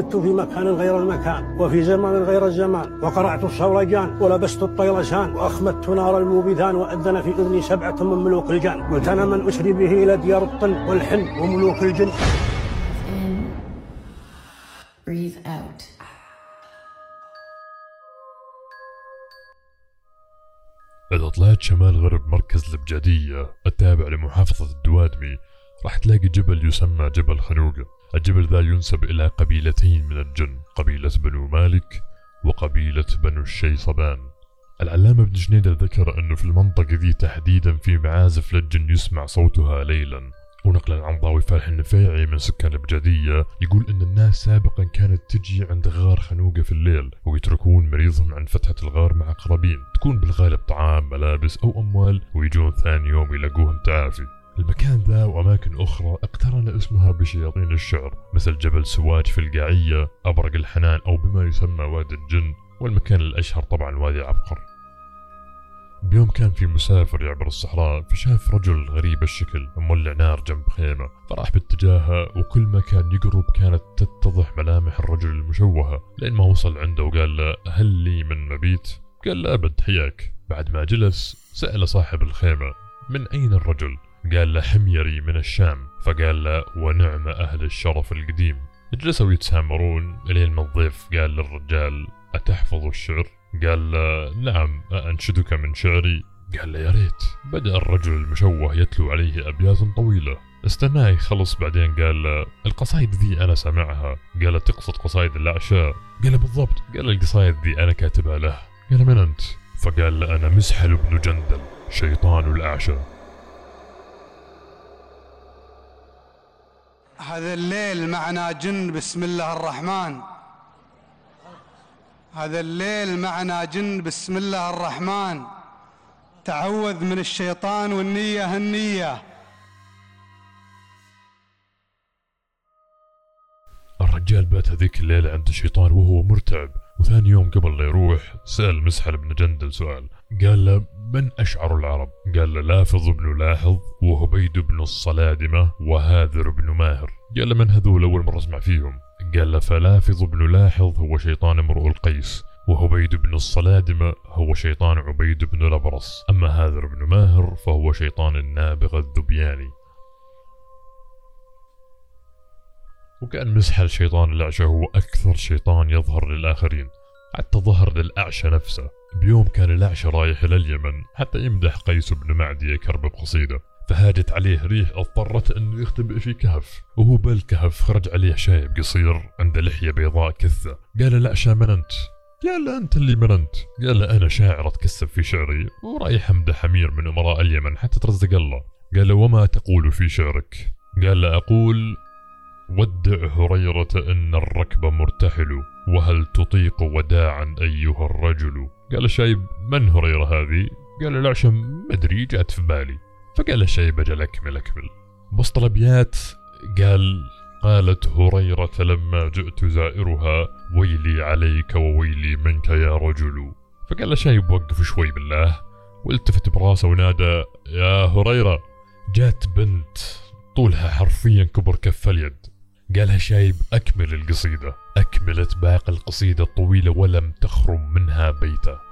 كنت في مكان غير المكان وفي زمان غير الزمان وقرعت الصولجان ولبست الطيلسان وأخمدت نار الموبذان وأذن في أذني سبعة من ملوك الجان قلت أنا من أسري به إلى ديار الطن والحن وملوك الجن. In, breathe out. إذا طلعت شمال غرب مركز البجادية التابع لمحافظة الدوادمي راح تلاقي جبل يسمى جبل خنوقة الجبل ذا ينسب إلى قبيلتين من الجن قبيلة بنو مالك وقبيلة بنو الشيصبان. العلامة ابن جنيدة ذكر أنه في المنطقة ذي تحديدا في معازف للجن يسمع صوتها ليلا. ونقلا عن ضاوي فالح النفيعي من سكان البجادية يقول أن الناس سابقا كانت تجي عند غار خنوقة في الليل ويتركون مريضهم عند فتحة الغار مع قرابين. تكون بالغالب طعام ملابس أو أموال ويجون ثاني يوم يلاقوهم تعافي. المكان ذا وأماكن أخرى اقترن اسمها بشياطين الشعر مثل جبل سواج في القاعية أبرق الحنان أو بما يسمى وادي الجن والمكان الأشهر طبعا وادي عبقر بيوم كان في مسافر يعبر الصحراء فشاف رجل غريب الشكل مولع نار جنب خيمة فراح باتجاهها وكل ما كان يقرب كانت تتضح ملامح الرجل المشوهة لين ما وصل عنده وقال له هل لي من مبيت؟ قال له أبد حياك بعد ما جلس سأل صاحب الخيمة من أين الرجل؟ قال له حميري من الشام. فقال له ونعم أهل الشرف القديم. جلسوا يتسامرون لين ما الضيف قال للرجال أتحفظ الشعر؟ قال له نعم أنشدك من شعري. قال له يا ريت. بدأ الرجل المشوه يتلو عليه أبيات طويلة. استناه يخلص بعدين قال له القصايد ذي أنا سامعها. قال تقصد قصايد الأعشاء؟ قال بالضبط. قال القصايد ذي أنا كاتبها له. قال من أنت؟ فقال له أنا مسحل بن جندل شيطان الأعشى هذا الليل معنا جن بسم الله الرحمن. هذا الليل معنا جن بسم الله الرحمن. تعوذ من الشيطان والنية النية الرجال بات هذيك الليلة عند الشيطان وهو مرتعب. وثاني يوم قبل لا يروح سأل مسحل بن جندل سؤال. قال له من أشعر العرب؟ قال له لافظ بن لاحظ وهبيد بن الصلادمة وهاذر بن ماهر. قال له من هذول؟ أول مرة أسمع فيهم. قال له فلافظ بن لاحظ هو شيطان امرؤ القيس وهبيد بن الصلادمة هو شيطان عبيد بن الأبرص. أما هاذر بن ماهر فهو شيطان النابغة الذبياني. وكأن مسحل شيطان الأعشى هو أكثر شيطان يظهر للآخرين. حتى ظهر للأعشى نفسه. بيوم كان الأعشى رايح إلى اليمن حتى يمدح قيس بن معدي كرب بقصيدة. فهاجت عليه ريح اضطرت انه يختبئ في كهف. وهو بالكهف خرج عليه شايب قصير عنده لحية بيضاء كثة قال الأعشى من أنت؟ قال له أنت اللي من أنت؟ قال له أنا شاعر أتكسب في شعري. ورايح أمدح أمير من أمراء اليمن حتى ترزق الله. قال له وما تقول في شعرك؟ قال له أقول ودع هريرة إن الركب مرتحل وهل تطيق وداعا أيها الرجل؟ قال الشايب من هريرة هذه؟ قال الأعشم مدري جات في بالي. فقال الشايب أجل أكمل أكمل. بسط الأبيات قال قالت هريرة لما جئت زائرها ويلي عليك وويلي منك يا رجل. فقال الشايب وقف شوي بالله. والتفت براسه ونادى يا هريرة! جات بنت طولها حرفيا كبر كف اليد. قالها شايب أكمل القصيدة أكملت باقي القصيدة الطويلة ولم تخرم منها بيته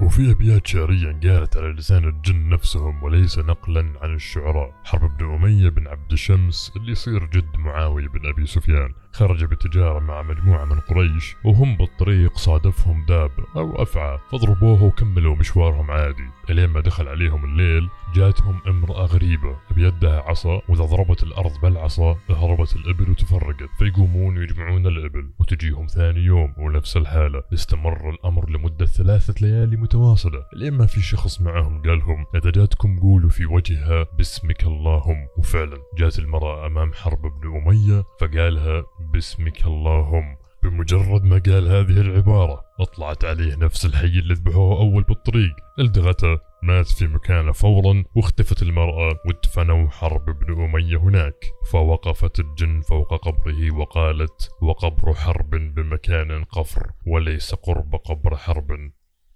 وفي أبيات شعرية قالت على لسان الجن نفسهم وليس نقلا عن الشعراء. حرب بن أمية بن عبد الشمس اللي يصير جد معاوية بن أبي سفيان. خرج بتجارة مع مجموعة من قريش وهم بالطريق صادفهم داب أو أفعى. فضربوه وكملوا مشوارهم عادي. إلين ما دخل عليهم الليل جاتهم امرأة غريبة. بيدها عصا وإذا ضربت الأرض بالعصا هربت الإبل وتفرقت. فيقومون ويجمعون الإبل وتجيهم ثاني يوم ونفس الحالة. استمر الأمر لمدة ثلاثة ليالي متواصلة. لين ما في شخص معهم قالهم إذا جاتكم قولوا في وجهها باسمك اللهم. وفعلا جات المرأة أمام حرب بن أمية فقالها باسمك اللهم. بمجرد ما قال هذه العبارة أطلعت عليه نفس الحي اللي ذبحوه أول بالطريق. الدغته مات في مكانه فورا واختفت المرأة ودفنوا حرب بن أمية هناك. فوقفت الجن فوق قبره وقالت وقبر حرب بمكان قفر وليس قرب قبر حرب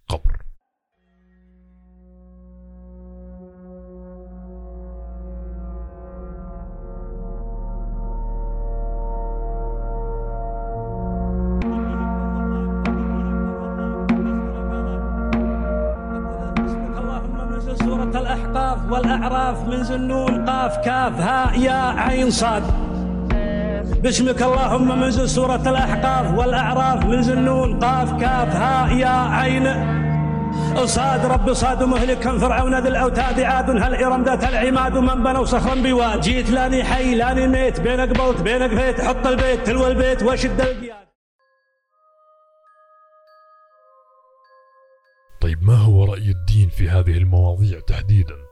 قبر. والأعراف من زنون قاف كاف هاء يا عين صاد. باسمك اللهم منزل سورة الأحقاف والأعراف من زنون قاف كاف هاء يا عين. صاد رب صاد مهلكا فرعون ذي الأوتاد عاد هل إرم ذات العماد من بنوا صخرا بواد. جيت لاني حي لاني ميت بينك بوت بينك فيت حط البيت تلو البيت وشد القياد طيب ما هو رأي الدين في هذه المواضيع تحديدا؟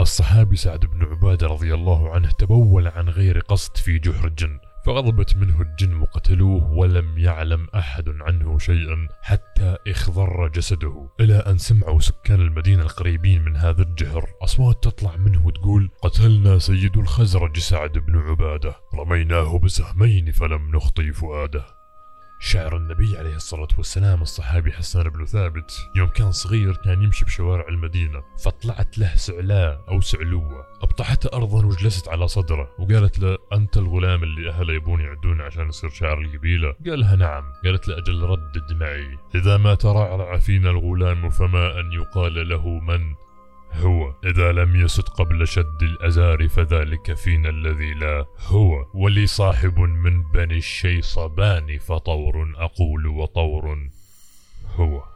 الصحابي سعد بن عبادة رضي الله عنه تبول عن غير قصد في جحر الجن فغضبت منه الجن وقتلوه ولم يعلم أحد عنه شيئا حتى اخضر جسده. إلى أن سمعوا سكان المدينة القريبين من هذا الجحر أصوات تطلع منه وتقول قتلنا سيد الخزرج سعد بن عبادة رميناه بسهمين فلم نخطي فؤاده. شعر النبي عليه الصلاة والسلام الصحابي حسان بن ثابت يوم كان صغير كان يمشي بشوارع المدينة فطلعت له سعلاء أو سعلوة أبطحته أرضا وجلست على صدره وقالت له أنت الغلام اللي أهله يبون يعدون عشان يصير شاعر القبيلة؟ قالها نعم. قالت له أجل ردد معي إذا ما ترعرع فينا الغلام فما أن يقال له من؟ هو. إذا لم يسد قبل شد الأزار فذلك فينا الذي لا هو. ولي صاحب من بني الشيصبان فطور أقول وطور هو.